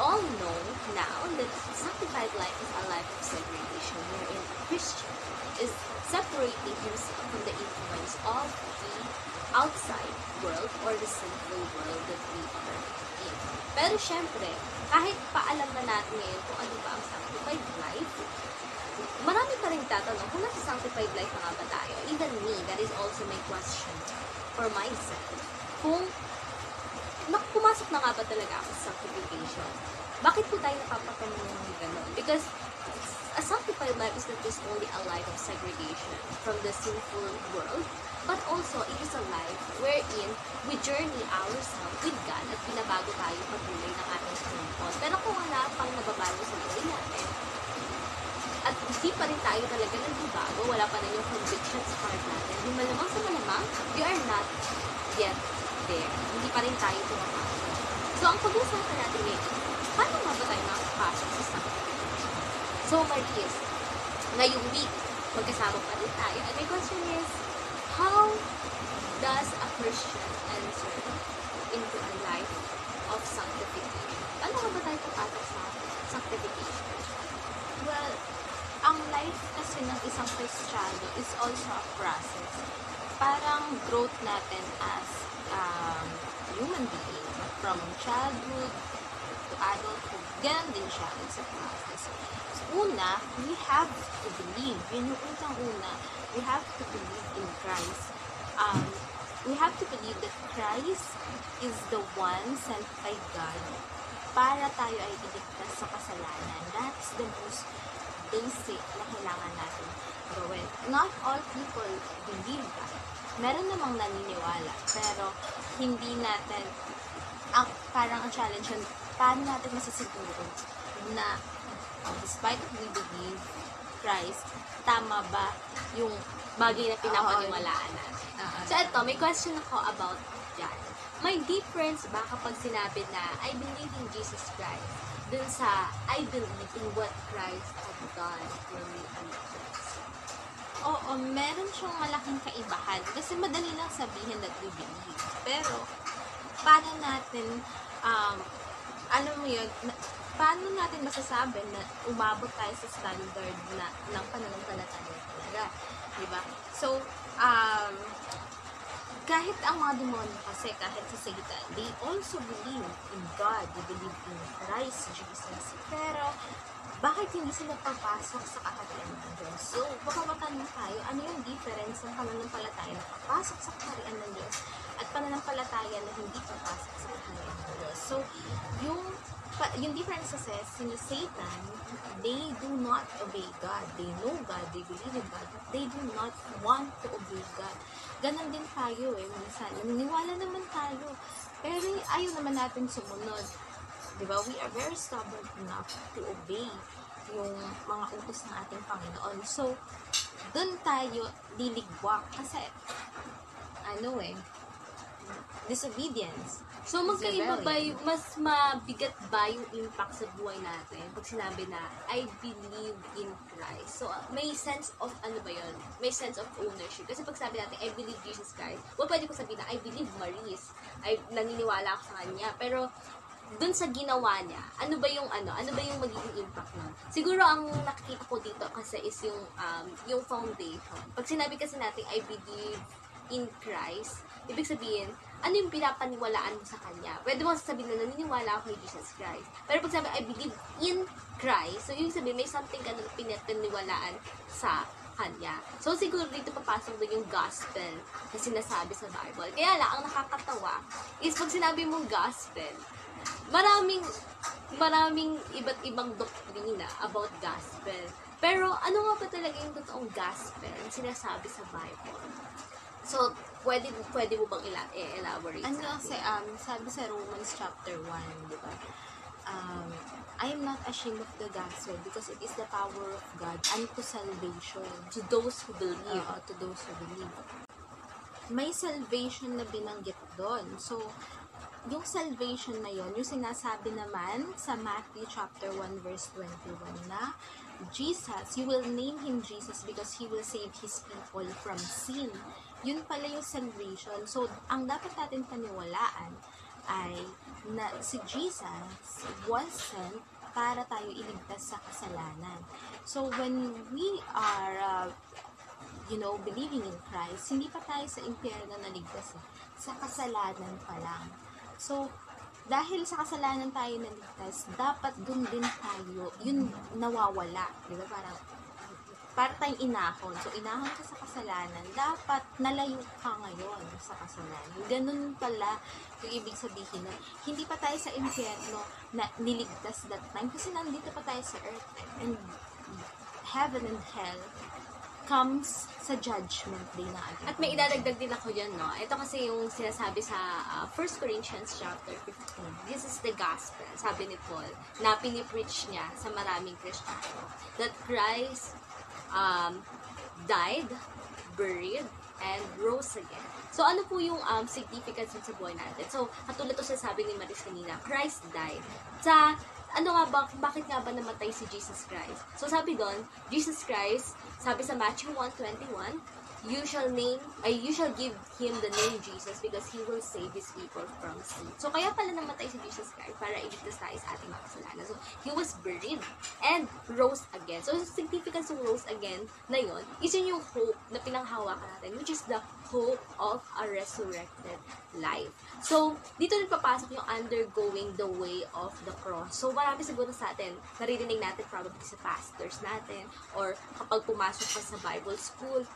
all know now that sanctified life is a life of segregation wherein a Christian is separating himself from the influence of the outside world or the sinful world that we are in. Pero syempre, kahit paalam na natin ngayon kung ano ba ang sanctified life, marami pa rin tatanong kung nasa sanctified life na nga ba tayo. Even me, that is also my question for myself. Kung pumasok na nga ba talaga ako sa sanctification? Bakit po tayo napapatanong ng gano'n? Because a sanctified life is not just only a life of segregation from the sinful world, but also it is a life wherein we journey ourselves with God at binabago tayo patuloy ng ating Panginoon. Pero kung wala pang nababago sa buhay natin, at hindi pa rin tayo talaga nagbabago, wala pa rin yung conviction sa heart natin, yung malamang sa malamang, we are not yet there. Hindi pa rin tayo pumapasok. So, ang pag-uusapan natin ngayon, paano nga ba tayo makapasok sa sanctification? So, Maris, ngayong week, magkasama pa rin tayo. And my question is, how does a Christian enter into a life of sanctification? Paano nga ba tayo papasok sa sanctification? Well, ang life kasi ng isang Kristiyano is also a process. Parang growth natin as um, human being from childhood adulthood. Ganon din siya. It's a process. So, una, we have to believe. Yun yung unang-una. We have to believe in Christ. Um, we have to believe that Christ is the one sent by God para tayo ay iligtas sa kasalanan. That's the most basic na kailangan natin gawin. Not all people believe that. Meron namang naniniwala, pero hindi natin, ang, parang ang challenge paano natin masisiguro na despite we believe Christ, tama ba yung Bagay na pinapaniwalaan natin. uh, So, ito, may question ako about dyan. May difference ba kapag sinabi na, I believe in Jesus Christ, dun sa, I believe in what Christ has done for me on the cross? Oo, meron siyang malaking kaibahan. Kasi madali lang sabihin that we believe. Pero, paano natin, um, ano mo yun, na, paano natin masasabi na umabot tayo sa standard na, ng pananampalataya talaga? Diba? So, um, kahit ang mga demonyo kasi, kahit sa Satan, they also believe in God. They believe in Christ Jesus. Pero, bakit hindi sila papasok sa kaharian ng Diyos? So, baka matanong tayo, ano yung difference ng pananampalataya na papasok sa kaharian ng Diyos at pananampalataya na hindi papasok sa kaharian ng Diyos? So, yung yung difference kasi, sila Satan, they do not obey God. They know God, they believe in God, but they do not want to obey God. Ganon din tayo eh, minsan. Naniniwala naman tayo. Pero ayaw naman natin sumunod. Di ba? We are very stubborn enough to obey yung mga utos ng ating Panginoon. So, dun tayo liligwak. Kasi, ano eh, disobedience. So, magkaiba ba yung, mas mabigat ba yung impact sa buhay natin pag sinabi na, I believe in Christ? So, may sense of, ano ba yun? May sense of ownership. Kasi pag sabi natin, I believe Jesus Christ, well, pwede ko sabihin na, I believe Maris. I, naniniwala ako sa kanya. Pero, dun sa ginawa niya, ano ba yung ano, ano ba yung magiging impact nun? Siguro ang nakikita ko dito kasi is yung um, yung foundation. Pag sinabi kasi natin I believe in Christ, ibig sabihin, ano yung pinapaniwalaan mo sa kanya? Pwede mo sasabihin na naniniwala ako kay Jesus Christ. Pero pag sabi, I believe in Christ, so yung sabihin, may something ka na pinapaniwalaan sa kanya. So, siguro dito papasok doon yung gospel na sinasabi sa Bible. Kaya lang, ang nakakatawa is pag sinabi mong gospel, maraming maraming iba't ibang doktrina about gospel. Pero ano nga ba talaga yung totoong gospel na sinasabi sa Bible? So, pwede pwede mo bang ila- i-elaborate Ano sa kasi, um, sabi sa Romans chapter 1, di ba? Um, I am not ashamed of the gospel because it is the power of God unto salvation. to those who believe. Oo, to those who believe. May salvation na binanggit doon. So, yung salvation na yon yung sinasabi naman sa Matthew chapter 1 verse 21 na Jesus, you will name him Jesus because he will save his people from sin. Yun pala yung salvation. So, ang dapat natin paniwalaan ay na si Jesus was sent para tayo iligtas sa kasalanan. So, when we are, uh, you know, believing in Christ, hindi pa tayo sa impyerno naligtas. eh. Sa kasalanan pa lang. So, dahil sa kasalanan tayo naligtas, dapat dun din tayo, yun nawawala. Di ba? Parang, para tayong inahon. So, inahon ka sa kasalanan, dapat nalayo ka ngayon sa kasalanan. Ganun pala yung ibig sabihin nun. Hindi pa tayo sa impyerno na niligtas that time kasi nandito pa tayo sa earth. And heaven and hell comes sa judgment day na agad. At may idadagdag din ako dyan, no? Ito kasi yung sinasabi sa uh, 1 Corinthians chapter 15. This is the gospel, sabi ni Paul, na pinipreach niya sa maraming Kristiyano. That Christ um, died, buried, and rose again. So, ano po yung um, significance sa buhay natin? So, katulad to sabi ni Maris kanina, Christ died. Sa, ano nga ba, bakit nga ba namatay si Jesus Christ? So, sabi doon, Jesus Christ, sabi sa Matthew 1.21, you shall name, ay you shall give him the name Jesus because he will save his people from sin. So, kaya pala namatay si Jesus Christ para iligtas tayo sa ating mga kasalanan. So, he was buried and rose again. So, significance ng rose again na yun, is yun yung hope na pinanghawakan natin, which is the hope of a resurrected life. So, dito rin papasok yung undergoing the way of the cross. So, marami siguro sa atin, naririnig natin probably sa pastors natin, or kapag pumasok ka sa Bible school,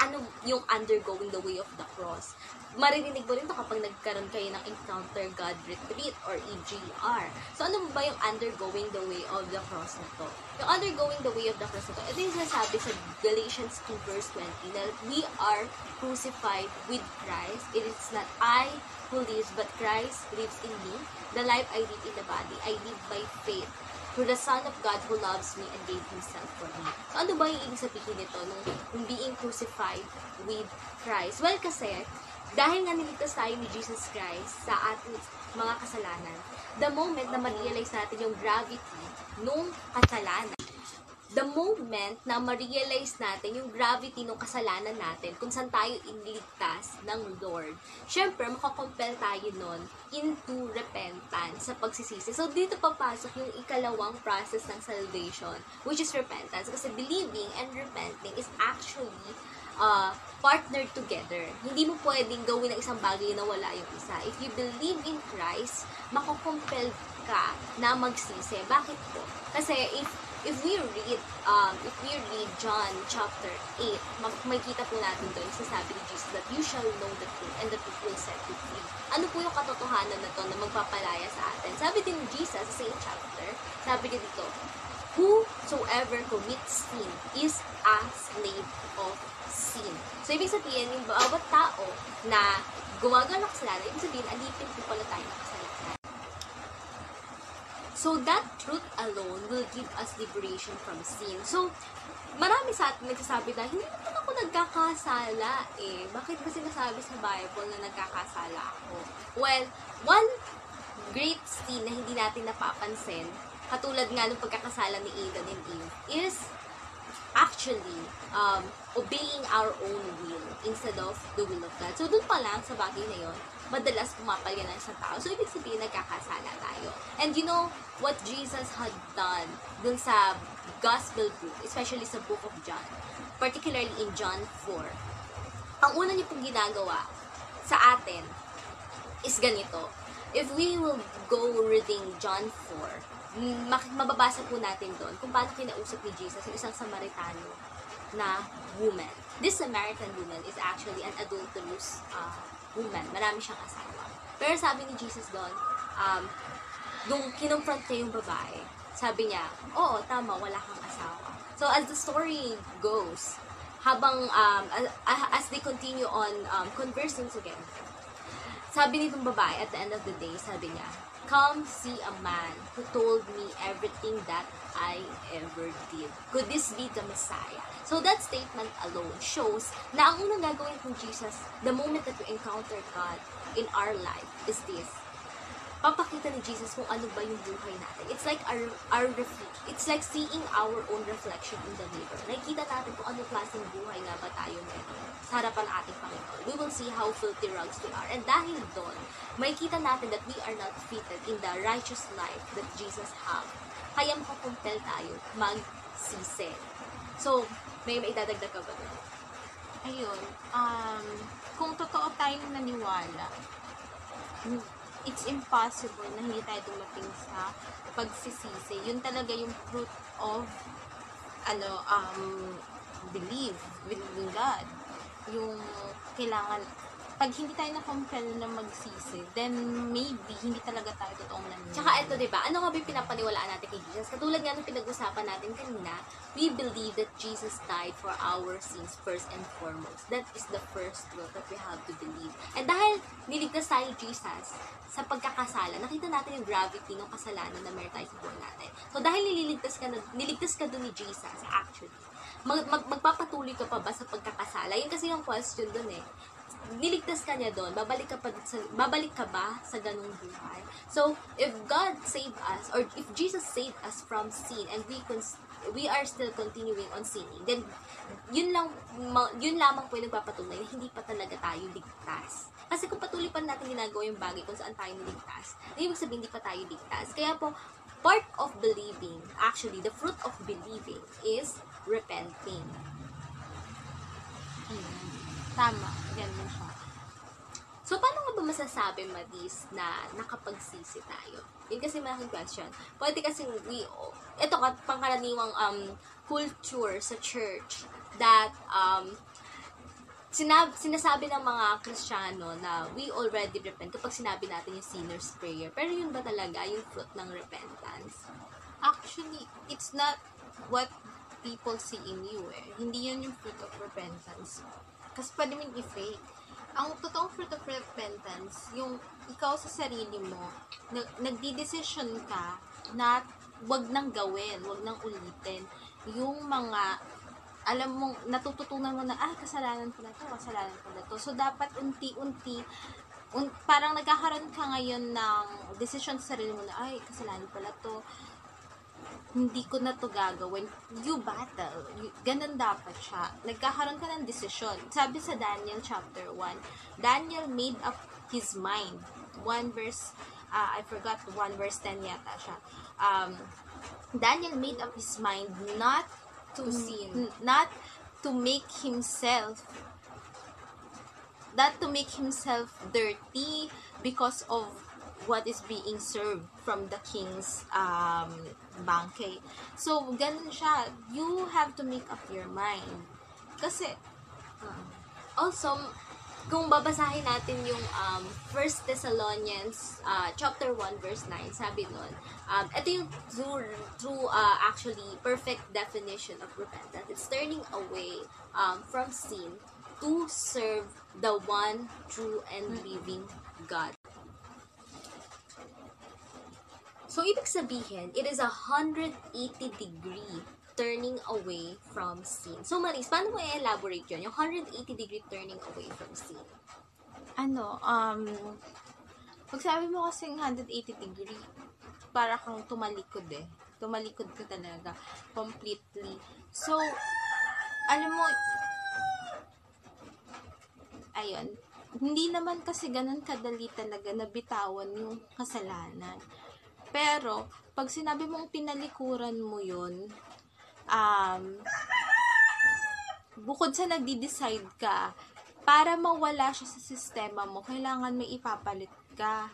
ano yung undergoing the way of the cross. Maririnig mo rin to kapag nagkaroon kayo ng Encounter God Retreat or EGR. So, ano ba yung undergoing the way of the cross na to? Yung undergoing the way of the cross na to, ito yung sinasabi sa Galatians 2 verse 20 na we are crucified with Christ. It is not I who lives, but Christ lives in me. The life I live in the body, I live by faith through the Son of God who loves me and gave Himself for me. So, ano ba yung ibig sabihin nito nung, nung being crucified with Christ? Well, kasi, dahil nga niligtas tayo ni Jesus Christ sa ating mga kasalanan, the moment na ma-realize natin yung gravity nung kasalanan, the moment na ma-realize natin yung gravity ng kasalanan natin, kung saan tayo iniligtas ng Lord, syempre, makakompel tayo nun into repentance sa pagsisisi. So, dito papasok yung ikalawang process ng salvation, which is repentance. Kasi believing and repenting is actually uh, partnered together. Hindi mo pwedeng gawin ng isang bagay na wala yung isa. If you believe in Christ, makukompel ka na magsisi. Bakit po? Kasi if if we read um, if we read John chapter 8, mag- makikita po natin doon, sasabi ni Jesus that you shall know the truth and the truth will set you free. Ano po yung katotohanan na to na magpapalaya sa atin? Sabi din ni Jesus sa same chapter, sabi niya dito, whosoever commits sin is a slave of sin. So, ibig sabihin, yung bawat tao na gumagawa ng kasalanan, ibig sabihin, alipin po pala tayo ng kasalanan. So, that truth alone will give us liberation from sin. So, marami sa atin nagsasabi na, hindi naman ako nagkakasala eh. Bakit ba sinasabi sa Bible na nagkakasala ako? Well, one great sin na hindi natin napapansin, katulad nga ng pagkakasala ni Adam and Eve, is actually um, obeying our own will instead of the will of God. So, dun pa lang sa bagay na yon madalas pumapal yan ng isang tao. So, ibig sabihin, nagkakasala tayo. And you know, what Jesus had done dun sa gospel book, especially sa book of John, particularly in John 4, ang una niyo pong ginagawa sa atin is ganito. If we will go reading John 4, mak- mababasa po natin doon kung paano kinausap ni Jesus yung isang Samaritano na woman. This Samaritan woman is actually an adulterous uh, woman. Marami siyang asawa. Pero sabi ni Jesus doon, um, nung kinonfront niya yung babae, sabi niya, oo, tama, wala kang asawa. So, as the story goes, habang, um, as, as they continue on um, conversing together, sabi nitong babae, at the end of the day, sabi niya, Come see a man who told me everything that I ever did. Could this be the Messiah? So that statement alone shows na ang unang gagawin ng Jesus the moment that we encounter God in our life is this. Papakita ni Jesus kung ano ba yung buhay natin. It's like our, our refle- it's like seeing our own reflection in the mirror. Nakikita natin kung ano klaseng buhay nga ba tayo meron sa harapan ng ating Panginoon. We will see how filthy rags we are. And dahil doon, makikita natin that we are not fitted in the righteous life that Jesus have. Kaya makakumpel tayo magsisi. So, may maidadagdag ka ba doon? ayun, um, kung totoo tayong naniwala, hmm, it's impossible na hindi tayo dumating sa pagsisisi. Yun talaga yung fruit of, ano, um, believe with in God. Yung kailangan, pag hindi tayo na-compel na magsisi, then maybe hindi talaga tayo totoong naniniwala. Tsaka ito, di ba? Ano nga ba yung pinapaniwalaan natin kay Jesus? Katulad nga ng pinag-usapan natin kanina, we believe that Jesus died for our sins first and foremost. That is the first truth that we have to believe. And dahil niligtas tayo Jesus sa pagkakasala, nakita natin yung gravity ng kasalanan na meron tayo sa buhay natin. So dahil nililigtas ka, na, niligtas ka doon ni Jesus, actually, mag, mag, magpapatuloy ka pa ba sa pagkakasala? Yun kasi yung question doon eh niligtas ka niya doon, babalik ka pa sa, babalik ka ba sa ganung buhay? So, if God saved us or if Jesus saved us from sin and we we are still continuing on sinning, then yun lang yun lamang po yung nagpapatunay na hindi pa talaga tayo ligtas. Kasi kung patuloy pa natin ginagawa yung bagay kung saan tayo niligtas, ibig sabihin hindi pa tayo ligtas. Kaya po, part of believing, actually, the fruit of believing is repenting. Ayun. Tama, ganun siya. So, paano nga ba masasabi, Madis, na nakapagsisi tayo? Yun kasi malaking question. Pwede kasi we, ito ka, pangkaraniwang um, culture sa church that um, sinab, sinasabi ng mga Kristiyano na we already repent kapag sinabi natin yung sinner's prayer. Pero yun ba talaga yung fruit ng repentance? Actually, it's not what people see in you eh. Hindi yun yung fruit of repentance. Kasi pwede mo i-fake. Ang totoong fruit of repentance, yung ikaw sa sarili mo, nag nagdi-decision ka na wag nang gawin, wag nang ulitin. Yung mga, alam mong, natututunan mo na, ay, kasalanan ko na to, kasalanan ko na to. So, dapat unti-unti, un, parang nagkakaroon ka ngayon ng decision sa sarili mo na, ay, kasalanan pala to hindi ko na to gagawin. You battle. You, ganun dapat siya. Nagkakaroon ka ng desisyon. Sabi sa Daniel chapter 1, Daniel made up his mind. One verse, uh, I forgot, one verse 10 yata siya. Um, Daniel made up his mind not to sin, not to make himself not to make himself dirty because of what is being served from the king's um, banquet. So, ganun siya. You have to make up your mind. Kasi, Also, kung babasahin natin yung um, 1 Thessalonians uh, chapter 1 verse 9, sabi nun, um, ito yung true, true uh, actually perfect definition of repentance. It's turning away um, from sin to serve the one true and living God. So, ibig sabihin, it is a 180 degree turning away from sin. So, Maris, paano mo i-elaborate yun? Yung 180 degree turning away from sin. ano, um, pag sabi mo kasing 180 degree, para kang tumalikod eh. Tumalikod ka talaga. Completely. So, alam mo, ayun, hindi naman kasi ganun kadali talaga na bitawan yung kasalanan. Pero, pag sinabi mong tinalikuran mo yun, um, bukod sa nagdi-decide ka, para mawala siya sa sistema mo, kailangan may ipapalit ka.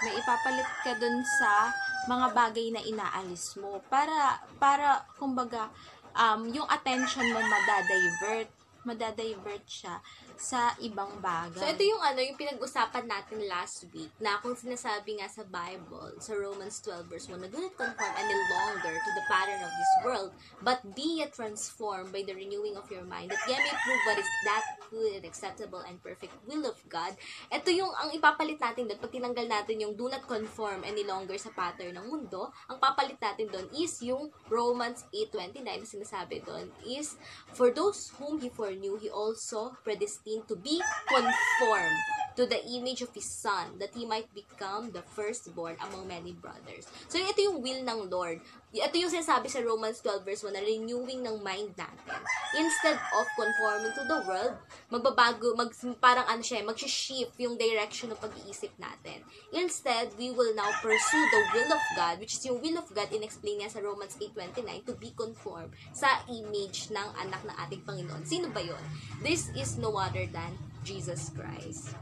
May ipapalit ka dun sa mga bagay na inaalis mo. Para, para, kumbaga, um, yung attention mo madadivert. Madadivert siya sa ibang bagay. So, ito yung ano, yung pinag-usapan natin last week, na kung sinasabi nga sa Bible, sa Romans 12 verse 1, na do not conform any longer to the pattern of this world, but be ye transformed by the renewing of your mind, that ye may prove what is that good and acceptable and perfect will of God. Ito yung, ang ipapalit natin doon, pag tinanggal natin yung do not conform any longer sa pattern ng mundo, ang papalit natin doon is yung Romans 8.29 na sinasabi doon is, For those whom He foreknew, foreknew, He also predestined to be conformed to the image of His Son, that He might become the firstborn among many brothers. So, ito yung will ng Lord. Ito yung sinasabi sa Romans 12 verse 1 na renewing ng mind natin. Instead of conforming to the world, magbabago, mag, parang ano siya, mag-shift yung direction ng pag-iisip natin. Instead, we will now pursue the will of God, which is yung will of God, in-explain niya sa Romans 8.29, to be conformed sa image ng anak ng ating Panginoon. Sino ba yon? This is no other than Jesus Christ.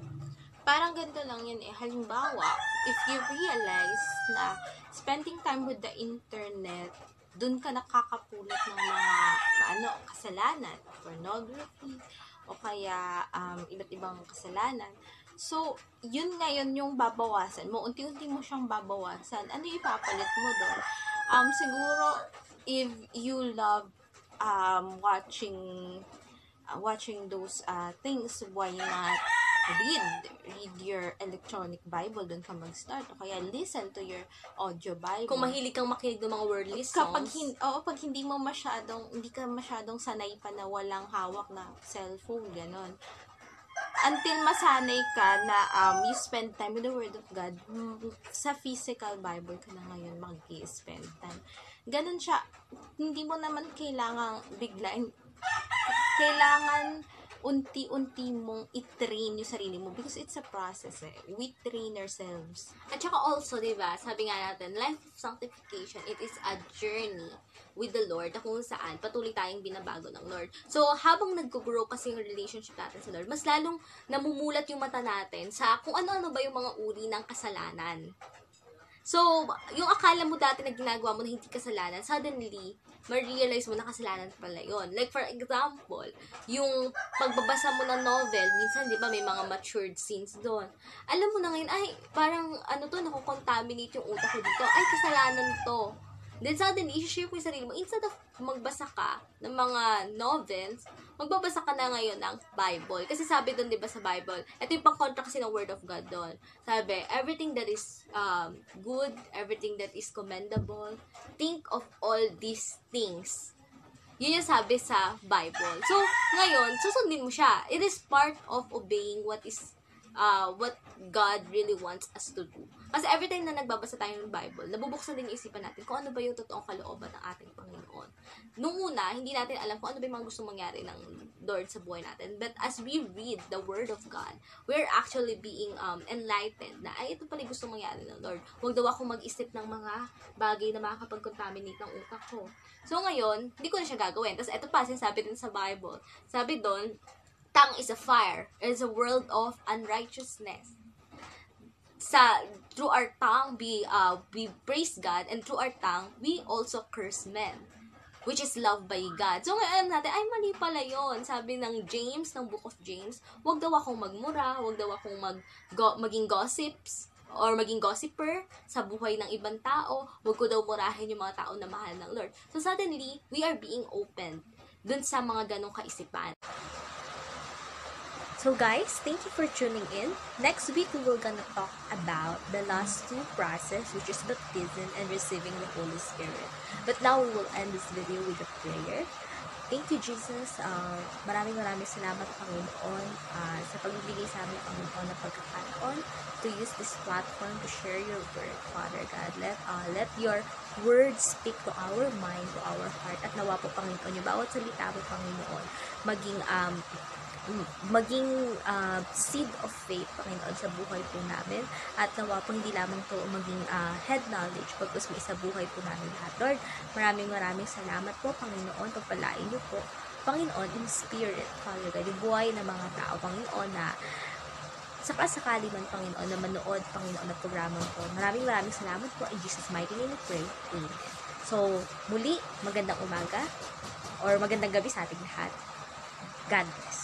Parang ganito lang yan eh. Halimbawa, if you realize na spending time with the internet, dun ka nakakapulot ng mga ano, kasalanan, pornography, o kaya um, iba't ibang kasalanan. So, yun ngayon yung babawasan mo. Unti-unti mo siyang babawasan. Ano ipapalit mo doon? Um, siguro, if you love um, watching uh, watching those uh, things, why not read read your electronic Bible doon ka mag-start o kaya listen to your audio Bible Kung mahilig kang makinig ng mga worldly songs, kapag hin- oo, pag hindi mo masyadong hindi ka masyadong sanay pa na walang hawak na cellphone ganon until masanay ka na um, you spend time with the Word of God, mm, sa physical Bible ka na ngayon mag spend time. Ganon siya. Hindi mo naman kailangan biglain. Kailangan unti-unti mong i-train yung sarili mo because it's a process eh. We train ourselves. At saka also, di ba, sabi nga natin, life of sanctification, it is a journey with the Lord na kung saan patuloy tayong binabago ng Lord. So, habang nag-grow kasi yung relationship natin sa Lord, mas lalong namumulat yung mata natin sa kung ano-ano ba yung mga uri ng kasalanan. So, yung akala mo dati na ginagawa mo na hindi kasalanan, suddenly, ma-realize mo na kasalanan pala yon. Like, for example, yung pagbabasa mo ng novel, minsan, di ba, may mga matured scenes doon. Alam mo na ngayon, ay, parang, ano to, nakukontaminate yung utak ko dito. Ay, kasalanan to. Then, suddenly, i-share ko yung sarili mo. Instead of magbasa ka ng mga novels, magbabasa ka na ngayon ng Bible. Kasi sabi doon, di ba, sa Bible, ito yung pang-contra kasi ng Word of God doon. Sabi, everything that is um, good, everything that is commendable, think of all these things. Yun yung sabi sa Bible. So, ngayon, susundin mo siya. It is part of obeying what is uh, what God really wants us to do. Kasi every time na nagbabasa tayo ng Bible, nabubuksan din yung isipan natin kung ano ba yung totoong kalooban ng ating Panginoon. Nung una, hindi natin alam kung ano ba yung mga gusto mangyari ng Lord sa buhay natin. But as we read the Word of God, we're actually being um, enlightened na, ay, ito pala yung gusto mangyari ng Lord. Huwag daw ako mag-isip ng mga bagay na makakapag-contaminate ng utak ko. So ngayon, hindi ko na siya gagawin. Tapos ito pa, sinasabi din sa Bible. Sabi doon, tongue is a fire. It is a world of unrighteousness. Sa through our tongue we uh we praise God and through our tongue we also curse men which is loved by God. So ngayon natin, ay mali pala yon Sabi ng James, ng Book of James, wag daw akong magmura, wag daw akong mag, go, maging gossips, or maging gossiper sa buhay ng ibang tao, wag ko daw murahin yung mga tao na mahal ng Lord. So suddenly, we are being opened dun sa mga ganong kaisipan. So guys, thank you for tuning in. Next week, we will gonna talk about the last two process, which is baptism and receiving the Holy Spirit. But now, we will end this video with a prayer. Thank you, Jesus. Uh, maraming maraming salamat, Panginoon, uh, sa pagbibigay sa amin, Panginoon, na pagkakataon to use this platform to share your word, Father God. Let, uh, let your word speak to our mind, to our heart, at nawa po, Panginoon, yung bawat salita mo, Panginoon, maging um, maging uh, seed of faith, Panginoon, sa buhay po namin. At nawa po hindi lamang to maging uh, head knowledge, pagkus may sa buhay po namin lahat. Lord, maraming maraming salamat po, Panginoon, pagpalain niyo po, Panginoon, in spirit, Father God, yung buhay ng mga tao, Panginoon, na sakasakali man, Panginoon, na manood, Panginoon, na programa ko. Maraming maraming salamat po. In Jesus' mighty name we pray. Amen. So, muli, magandang umaga or magandang gabi sa ating lahat. God bless.